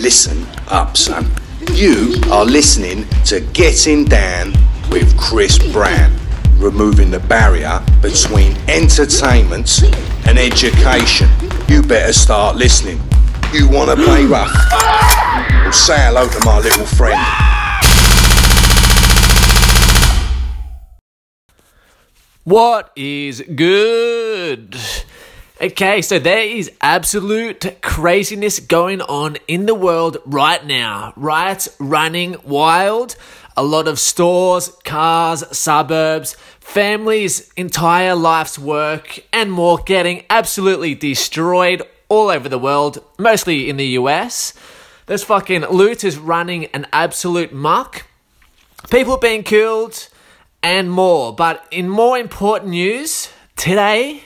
Listen up, son. You are listening to Getting Down with Chris Brown, removing the barrier between entertainment and education. You better start listening. You want to play rough? Well, say hello to my little friend. What is good? Okay, so there is absolute craziness going on in the world right now. Riots running wild. A lot of stores, cars, suburbs, families' entire life's work, and more getting absolutely destroyed all over the world, mostly in the US. There's fucking loot is running an absolute muck. People being killed and more. But in more important news, today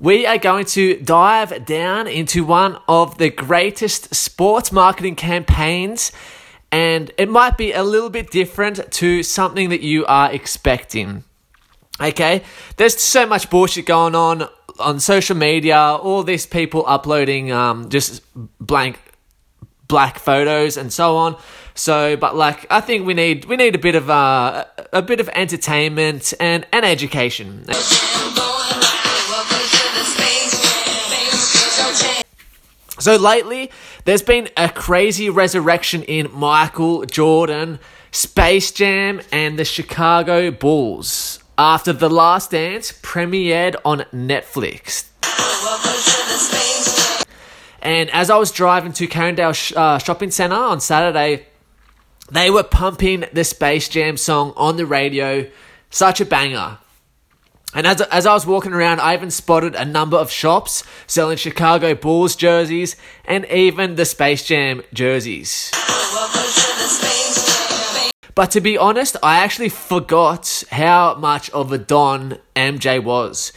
we are going to dive down into one of the greatest sports marketing campaigns, and it might be a little bit different to something that you are expecting. Okay, there's so much bullshit going on on social media. All these people uploading um, just blank black photos and so on. So, but like, I think we need we need a bit of uh, a bit of entertainment and and education. So lately, there's been a crazy resurrection in Michael Jordan, Space Jam, and the Chicago Bulls after The Last Dance premiered on Netflix. And as I was driving to Carindale uh, Shopping Centre on Saturday, they were pumping the Space Jam song on the radio. Such a banger. And as, as I was walking around, I even spotted a number of shops selling Chicago Bulls jerseys and even the Space Jam jerseys. But to be honest, I actually forgot how much of a Don MJ was.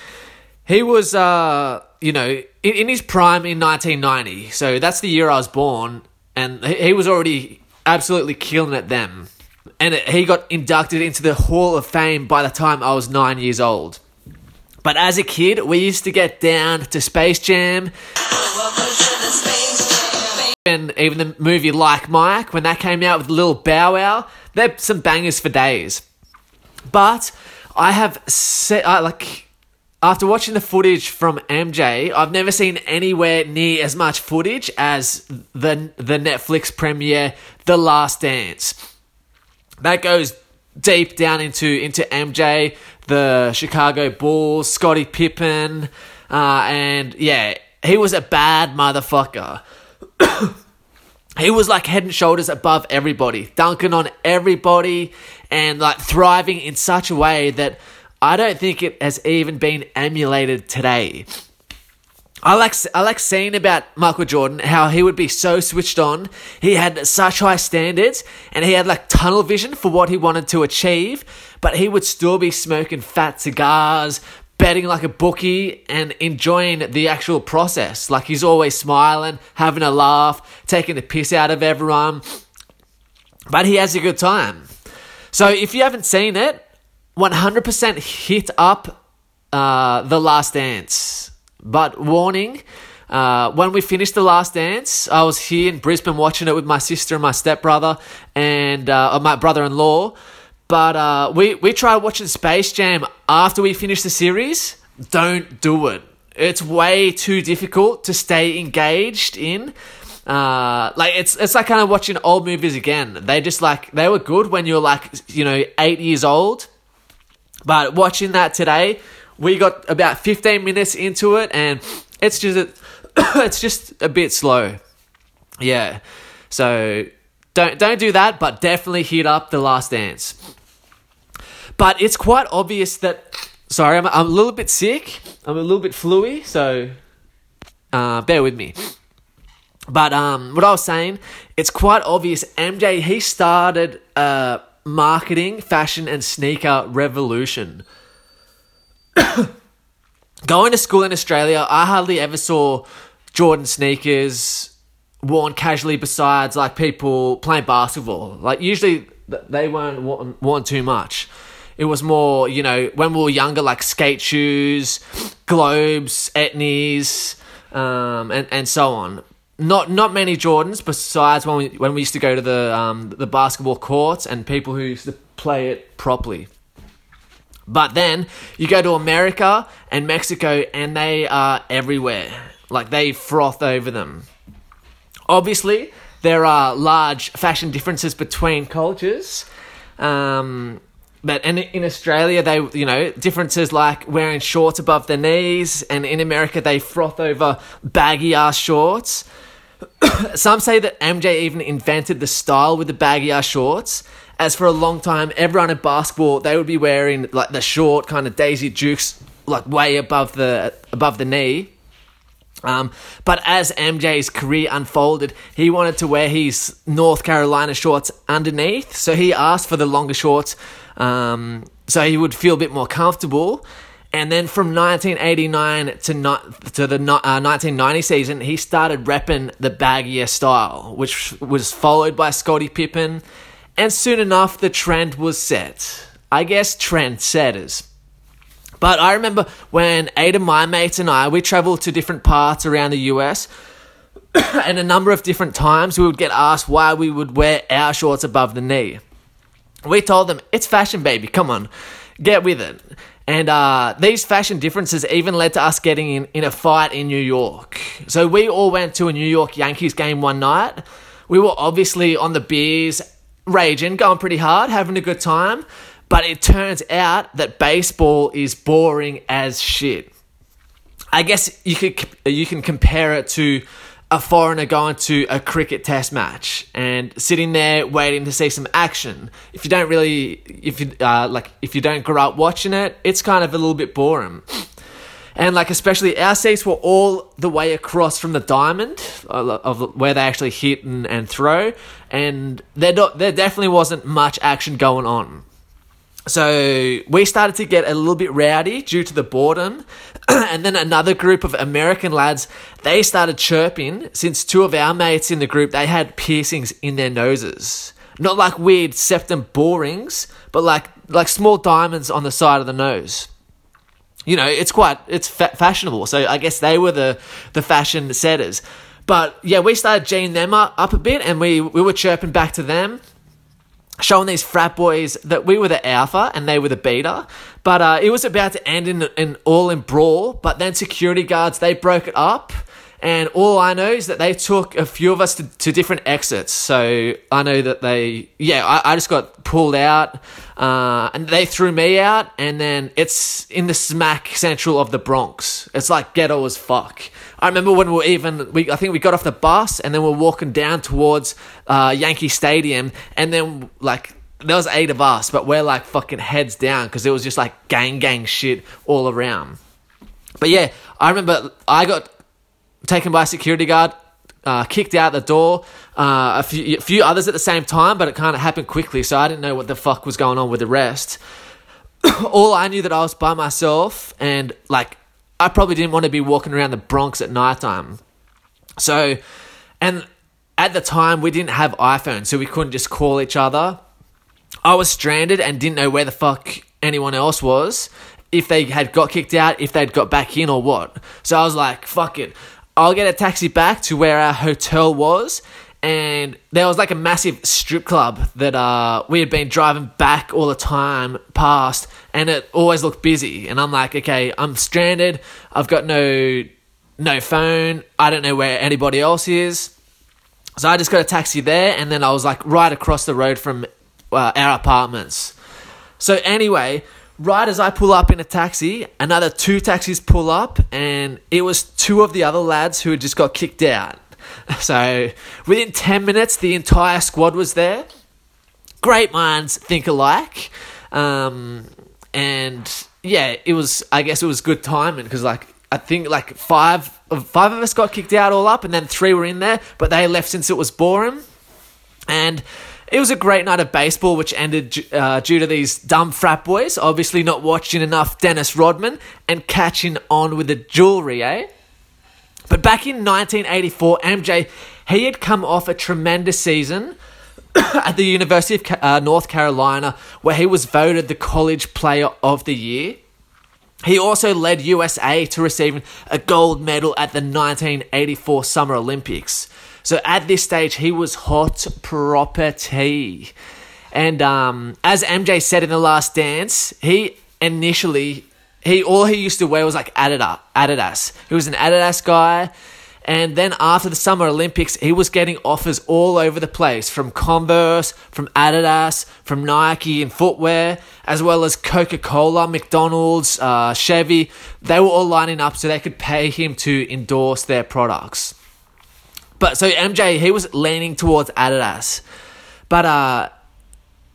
He was, uh, you know, in, in his prime in 1990. So that's the year I was born. And he, was already absolutely killing it then. And it, he got inducted into the Hall of Fame by the time I was nine years old. But as a kid, we used to get down to Space Jam. And even the movie Like Mike, when that came out with Little Bow Wow, they're some bangers for days. But I have set, I like, after watching the footage from MJ, I've never seen anywhere near as much footage as the the Netflix premiere, The Last Dance. That goes deep down into into MJ, the Chicago Bulls, Scottie Pippen, uh, and yeah, he was a bad motherfucker. he was like head and shoulders above everybody, dunking on everybody, and like thriving in such a way that I don't think it has even been emulated today. I like I like seeing about Michael Jordan how he would be so switched on. He had such high standards and he had like tunnel vision for what he wanted to achieve, but he would still be smoking fat cigars, betting like a bookie and enjoying the actual process. Like he's always smiling, having a laugh, taking the piss out of everyone. But he has a good time. So if you haven't seen it, 100% hit up uh, The Last Dance. But warning, uh, when we finished The Last Dance, I was here in Brisbane watching it with my sister and my stepbrother and uh, my brother in law. But uh, we, we tried watching Space Jam after we finished the series. Don't do it. It's way too difficult to stay engaged in. Uh, like it's it's like kind of watching old movies again. They just like they were good when you're like you know eight years old, but watching that today, we got about 15 minutes into it and it's just it's just a bit slow. Yeah. So don't don't do that, but definitely hit up the last dance. But it's quite obvious that sorry, I'm, I'm a little bit sick. I'm a little bit fluey, so uh, bear with me. But um, what I was saying, it's quite obvious. MJ he started a marketing, fashion, and sneaker revolution. Going to school in Australia, I hardly ever saw Jordan sneakers worn casually besides like people playing basketball. Like usually they weren't worn, worn too much. It was more, you know, when we were younger, like skate shoes, globes, etnies, um, and, and so on. not not many Jordans besides when we when we used to go to the um, the basketball courts and people who used to play it properly. But then you go to America and Mexico and they are everywhere. Like they froth over them. Obviously, there are large fashion differences between cultures. Um, but in, in Australia, they you know differences like wearing shorts above their knees, and in America they froth over baggy ass shorts. Some say that MJ even invented the style with the baggy ass shorts. As for a long time, everyone in basketball they would be wearing like the short kind of Daisy Dukes, like way above the above the knee. Um, but as MJ's career unfolded, he wanted to wear his North Carolina shorts underneath, so he asked for the longer shorts um, so he would feel a bit more comfortable. And then from 1989 to to the uh, 1990 season, he started repping the baggier style, which was followed by Scottie Pippen. And soon enough, the trend was set. I guess trendsetters. But I remember when eight of my mates and I, we traveled to different parts around the US, and a number of different times we would get asked why we would wear our shorts above the knee. We told them, it's fashion, baby, come on, get with it. And uh, these fashion differences even led to us getting in, in a fight in New York. So we all went to a New York Yankees game one night. We were obviously on the beers, raging, going pretty hard, having a good time. But it turns out that baseball is boring as shit. I guess you could you can compare it to a foreigner going to a cricket test match and sitting there waiting to see some action. If you don't really, if you uh, like, if you don't grow up watching it, it's kind of a little bit boring. And like, especially our seats were all the way across from the diamond uh, of where they actually hit and, and throw, and there there definitely wasn't much action going on. So we started to get a little bit rowdy due to the boredom. and then another group of American lads, they started chirping since two of our mates in the group, they had piercings in their noses. Not like weird septum borings, but like like small diamonds on the side of the nose. You know, it's quite it's fa- fashionable. So I guess they were the the fashion setters. But yeah, we started geeing them up, up a bit and we, we were chirping back to them showing these frat boys that we were the alpha and they were the beta. But uh, it was about to end in an all in brawl. But then security guards they broke it up. And all I know is that they took a few of us to, to different exits. So I know that they, yeah, I, I just got pulled out, uh, and they threw me out. And then it's in the smack central of the Bronx. It's like ghetto as fuck. I remember when we were even, we, I think we got off the bus and then we are walking down towards uh, Yankee Stadium, and then like there was eight of us, but we're like fucking heads down because it was just like gang gang shit all around. But yeah, I remember I got taken by a security guard, uh, kicked out the door, uh, a, few, a few others at the same time, but it kind of happened quickly, so I didn't know what the fuck was going on with the rest. all I knew that I was by myself, and like I probably didn't want to be walking around the Bronx at nighttime. So, and at the time we didn't have iPhones, so we couldn't just call each other. I was stranded and didn't know where the fuck anyone else was. If they had got kicked out, if they'd got back in or what. So I was like, fuck it. I'll get a taxi back to where our hotel was. And there was like a massive strip club that uh, we had been driving back all the time past, and it always looked busy. And I'm like, okay, I'm stranded. I've got no no phone. I don't know where anybody else is. So I just got a taxi there, and then I was like right across the road from uh, our apartments. So anyway, right as I pull up in a taxi, another two taxis pull up, and it was two of the other lads who had just got kicked out. So within 10 minutes, the entire squad was there. Great minds think alike. Um, and yeah, it was, I guess it was good timing because, like, I think like five five of us got kicked out all up, and then three were in there, but they left since it was boring. And it was a great night of baseball, which ended uh, due to these dumb frat boys obviously not watching enough Dennis Rodman and catching on with the jewelry, eh? But back in 1984, MJ, he had come off a tremendous season at the University of uh, North Carolina, where he was voted the College Player of the Year. He also led USA to receiving a gold medal at the 1984 Summer Olympics. So at this stage, he was hot property. And um, as MJ said in the Last Dance, he initially he all he used to wear was like Adidas. He was an Adidas guy. And then after the Summer Olympics, he was getting offers all over the place from Converse, from Adidas, from Nike and footwear, as well as Coca Cola, McDonald's, uh, Chevy. They were all lining up so they could pay him to endorse their products. But so MJ, he was leaning towards Adidas. But uh,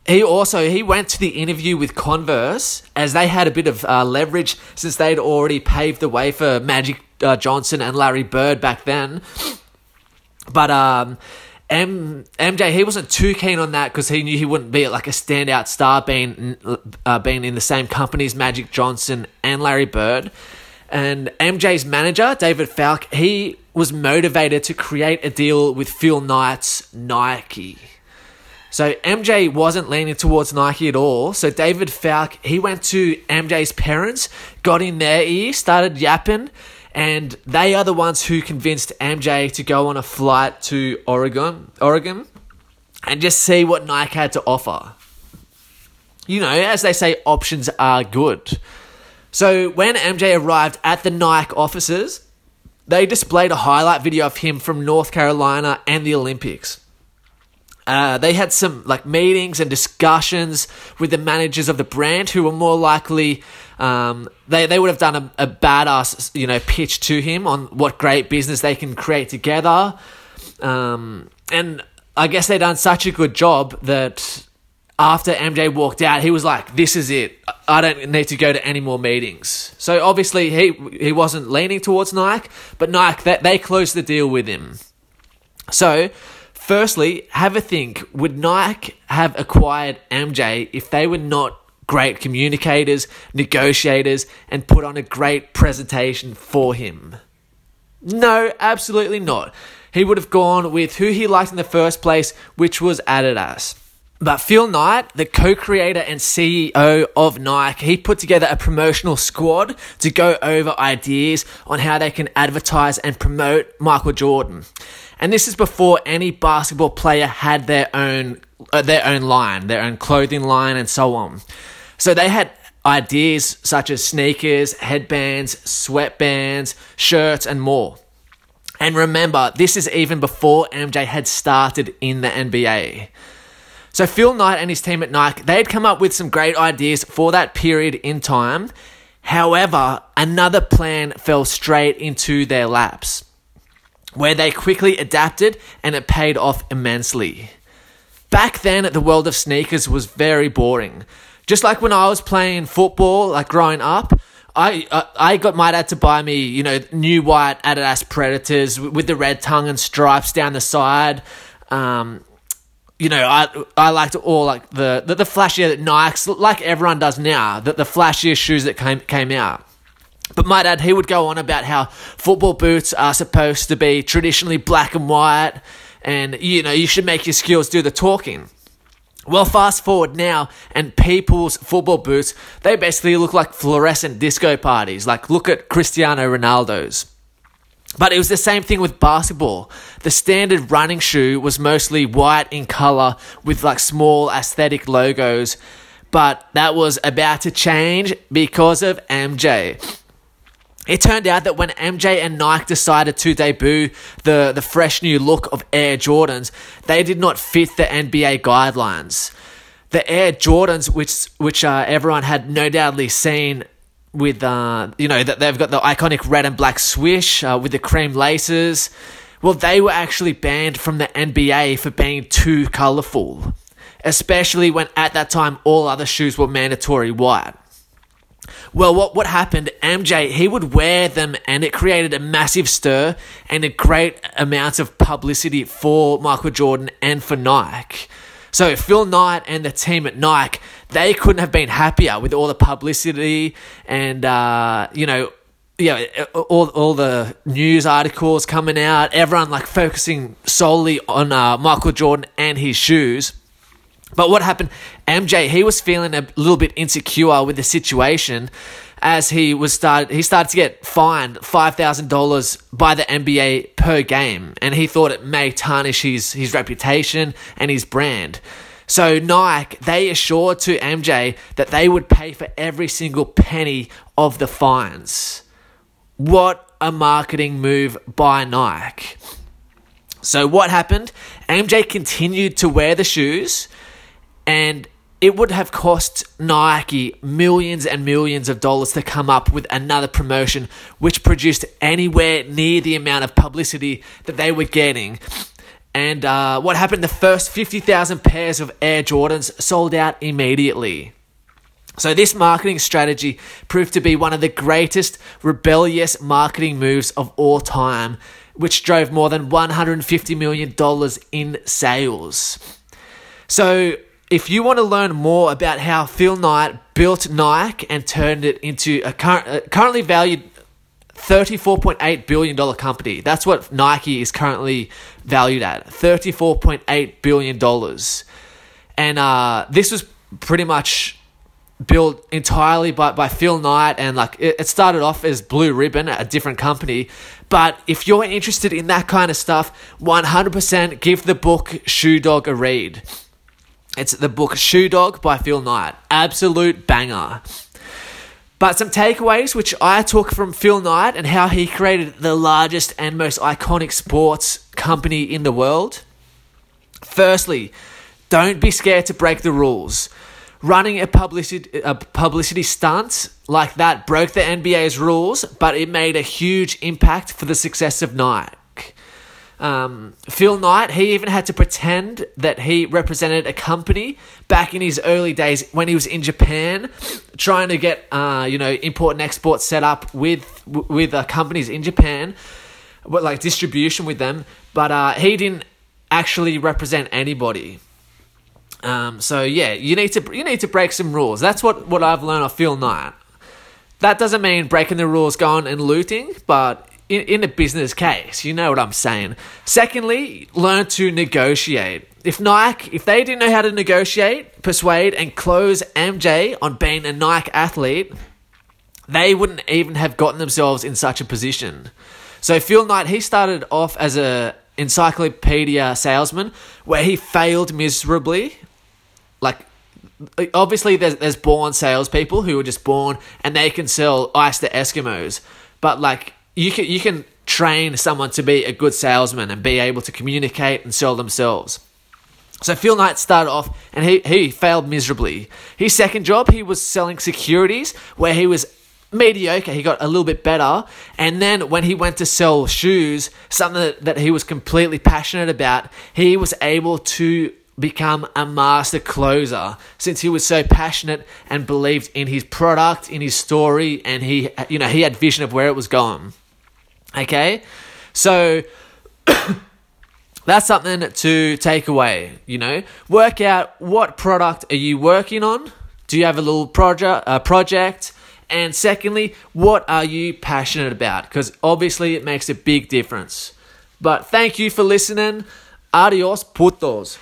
he also he went to the interview with Converse as they had a bit of uh, leverage since they'd already paved the way for Magic uh, Johnson and Larry Bird back then. But um, M- MJ he wasn't too keen on that because he knew he wouldn't be like a standout star being uh, being in the same company as Magic Johnson and Larry Bird. And MJ's manager David Falk he was motivated to create a deal with Phil Knight's Nike. So MJ wasn't leaning towards Nike at all. So David Falk, he went to MJ's parents, got in their ear, started yapping, and they are the ones who convinced MJ to go on a flight to Oregon, Oregon, and just see what Nike had to offer. You know, as they say, options are good. So when MJ arrived at the Nike offices, they displayed a highlight video of him from North Carolina and the Olympics. Uh, they had some like meetings and discussions with the managers of the brand who were more likely um, they, they would have done a, a badass you know pitch to him on what great business they can create together um, and I guess they done such a good job that after MJ walked out he was like this is it I don't need to go to any more meetings so obviously he he wasn't leaning towards Nike but Nike they, they closed the deal with him so Firstly, have a think. Would Nike have acquired MJ if they were not great communicators, negotiators, and put on a great presentation for him? No, absolutely not. He would have gone with who he liked in the first place, which was Adidas. But Phil Knight, the co creator and CEO of Nike, he put together a promotional squad to go over ideas on how they can advertise and promote Michael Jordan. And this is before any basketball player had their own uh, their own line, their own clothing line, and so on. So they had ideas such as sneakers, headbands, sweatbands, shirts, and more. And remember, this is even before MJ had started in the NBA. So Phil Knight and his team at Nike, they had come up with some great ideas for that period in time. However, another plan fell straight into their laps where they quickly adapted and it paid off immensely. Back then, the world of sneakers was very boring. Just like when I was playing football, like growing up, I uh, I got my dad to buy me, you know, new white Adidas Predators with the red tongue and stripes down the side. Um, you know, I I liked all like the the, the flashier Nikes, like everyone does now. that the flashier shoes that came came out. But my dad, he would go on about how football boots are supposed to be traditionally black and white, and you know, you should make your skills do the talking. Well, fast forward now, and people's football boots, they basically look like fluorescent disco parties. Like, look at Cristiano Ronaldo's. But it was the same thing with basketball. The standard running shoe was mostly white in color with like small aesthetic logos, but that was about to change because of MJ. It turned out that when MJ and Nike decided to debut the, the fresh new look of Air Jordans, they did not fit the NBA guidelines. The Air Jordans, which which uh, everyone had no doubtly seen with, uh, you know, that they've got the iconic red and black swish uh, with the cream laces. Well, they were actually banned from the NBA for being too colourful, especially when at that time all other shoes were mandatory white. Well, what, what happened, MJ, he would wear them and it created a massive stir and a great amount of publicity for Michael Jordan and for Nike. So Phil Knight and the team at Nike, they couldn't have been happier with all the publicity and, uh, you know, yeah, all, all the news articles coming out, everyone like focusing solely on uh, Michael Jordan and his shoes. But what happened? MJ, he was feeling a little bit insecure with the situation as he was started he started to get fined $5,000 by the NBA per game and he thought it may tarnish his his reputation and his brand. So Nike, they assured to MJ that they would pay for every single penny of the fines. What a marketing move by Nike. So what happened? MJ continued to wear the shoes and it would have cost Nike millions and millions of dollars to come up with another promotion which produced anywhere near the amount of publicity that they were getting. And uh, what happened? The first 50,000 pairs of Air Jordans sold out immediately. So, this marketing strategy proved to be one of the greatest rebellious marketing moves of all time, which drove more than $150 million in sales. So, if you want to learn more about how Phil Knight built Nike and turned it into a currently valued $34.8 billion company, that's what Nike is currently valued at $34.8 billion. And uh, this was pretty much built entirely by, by Phil Knight and like it, it started off as Blue Ribbon, a different company. But if you're interested in that kind of stuff, 100% give the book Shoe Dog a read. It's the book Shoe Dog by Phil Knight. Absolute banger. But some takeaways which I took from Phil Knight and how he created the largest and most iconic sports company in the world. Firstly, don't be scared to break the rules. Running a publicity, a publicity stunt like that broke the NBA's rules, but it made a huge impact for the success of Nike. Um, Phil Knight, he even had to pretend that he represented a company back in his early days when he was in Japan, trying to get uh, you know import and export set up with with uh, companies in Japan, but like distribution with them. But uh, he didn't actually represent anybody. Um, so yeah, you need to you need to break some rules. That's what what I've learned of Phil Knight. That doesn't mean breaking the rules, going and looting, but in, in a business case. You know what I'm saying. Secondly, learn to negotiate. If Nike, if they didn't know how to negotiate, persuade, and close MJ on being a Nike athlete, they wouldn't even have gotten themselves in such a position. So Phil Knight, he started off as a encyclopedia salesman where he failed miserably. Like obviously there's there's born salespeople who are just born and they can sell ice to Eskimos. But like you can you can train someone to be a good salesman and be able to communicate and sell themselves. So Phil Knight started off and he, he failed miserably. His second job, he was selling securities where he was mediocre. He got a little bit better. And then when he went to sell shoes, something that, that he was completely passionate about, he was able to become a master closer since he was so passionate and believed in his product, in his story, and he you know, he had vision of where it was going. Okay? So that's something to take away, you know? Work out what product are you working on? Do you have a little project uh, project? And secondly, what are you passionate about? Because obviously it makes a big difference. But thank you for listening. Adios, putos.